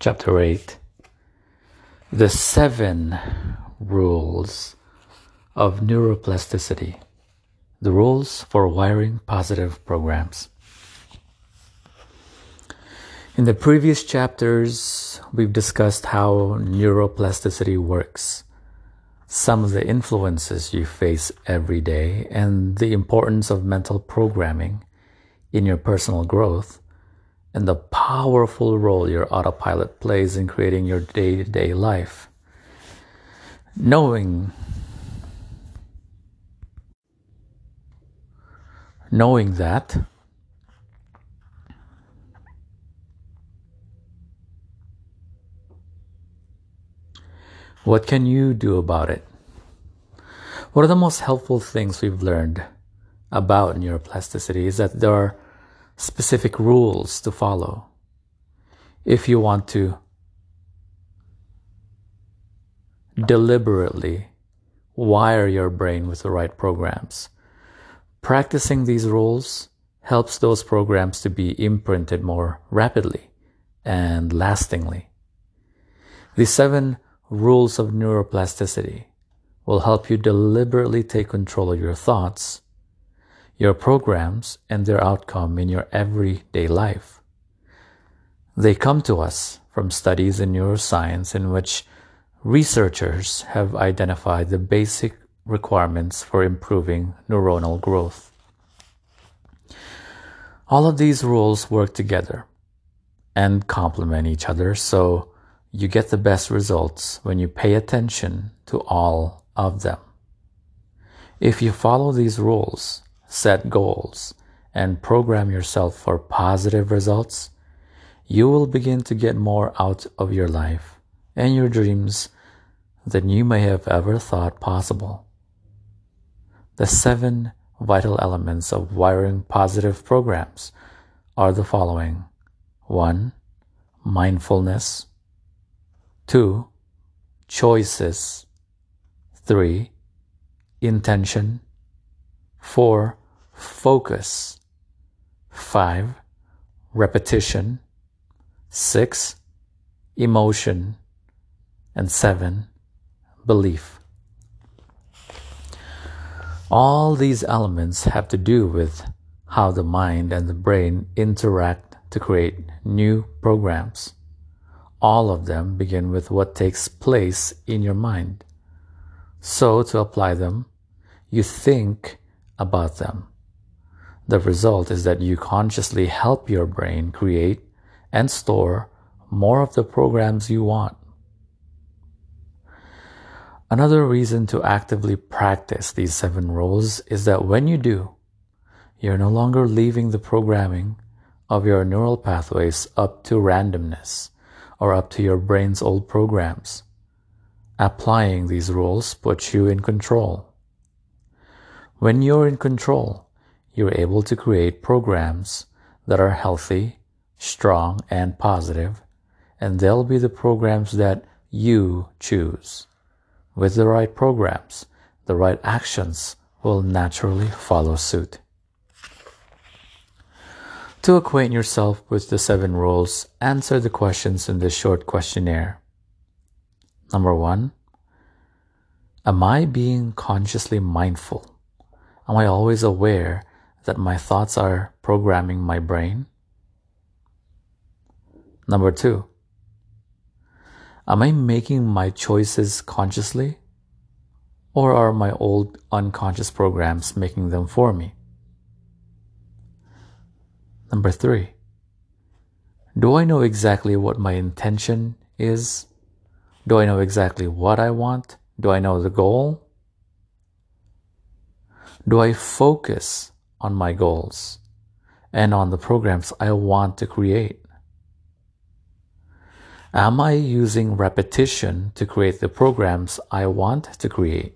Chapter 8 The Seven Rules of Neuroplasticity. The Rules for Wiring Positive Programs. In the previous chapters, we've discussed how neuroplasticity works, some of the influences you face every day, and the importance of mental programming in your personal growth and the powerful role your autopilot plays in creating your day to day life. Knowing knowing that what can you do about it? One of the most helpful things we've learned about neuroplasticity is that there are specific rules to follow if you want to deliberately wire your brain with the right programs. Practicing these rules helps those programs to be imprinted more rapidly and lastingly. The seven rules of neuroplasticity will help you deliberately take control of your thoughts your programs and their outcome in your everyday life. They come to us from studies in neuroscience in which researchers have identified the basic requirements for improving neuronal growth. All of these rules work together and complement each other so you get the best results when you pay attention to all of them. If you follow these rules, set goals, and program yourself for positive results, you will begin to get more out of your life and your dreams than you may have ever thought possible. The seven vital elements of wiring positive programs are the following 1. Mindfulness. 2. Choices. 3. Intention. 4. Focus. 5. Repetition. 6. Emotion. And 7. Belief. All these elements have to do with how the mind and the brain interact to create new programs. All of them begin with what takes place in your mind. So, to apply them, you think about them. The result is that you consciously help your brain create and store more of the programs you want. Another reason to actively practice these seven rules is that when you do, you're no longer leaving the programming of your neural pathways up to randomness or up to your brain's old programs. Applying these rules puts you in control. When you're in control, you're able to create programs that are healthy, strong, and positive, and they'll be the programs that you choose. With the right programs, the right actions will naturally follow suit. To acquaint yourself with the seven rules, answer the questions in this short questionnaire. Number one, am I being consciously mindful? Am I always aware that my thoughts are programming my brain? Number two, am I making my choices consciously? Or are my old unconscious programs making them for me? Number three, do I know exactly what my intention is? Do I know exactly what I want? Do I know the goal? Do I focus on my goals and on the programs I want to create? Am I using repetition to create the programs I want to create?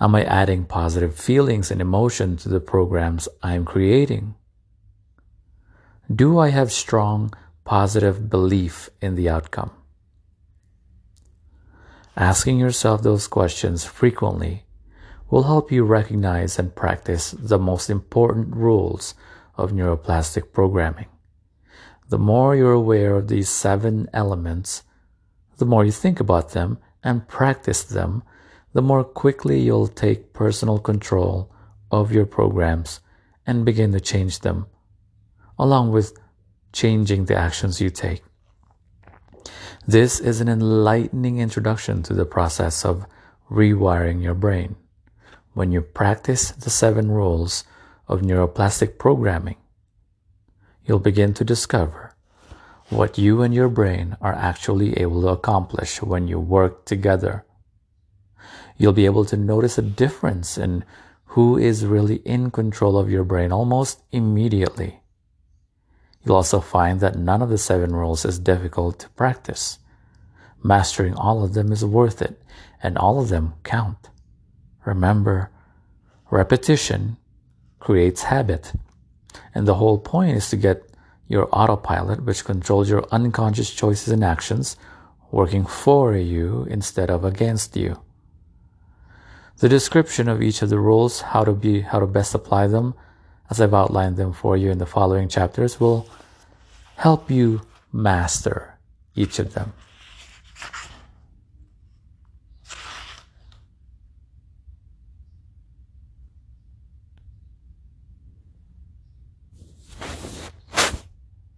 Am I adding positive feelings and emotion to the programs I'm creating? Do I have strong positive belief in the outcome? Asking yourself those questions frequently will help you recognize and practice the most important rules of neuroplastic programming. The more you're aware of these seven elements, the more you think about them and practice them, the more quickly you'll take personal control of your programs and begin to change them, along with changing the actions you take. This is an enlightening introduction to the process of rewiring your brain. When you practice the seven rules of neuroplastic programming, you'll begin to discover what you and your brain are actually able to accomplish when you work together. You'll be able to notice a difference in who is really in control of your brain almost immediately. You'll also find that none of the seven rules is difficult to practice. Mastering all of them is worth it, and all of them count. Remember, repetition creates habit, and the whole point is to get your autopilot, which controls your unconscious choices and actions, working for you instead of against you. The description of each of the rules, how to be, how to best apply them, as I've outlined them for you in the following chapters, will help you master each of them.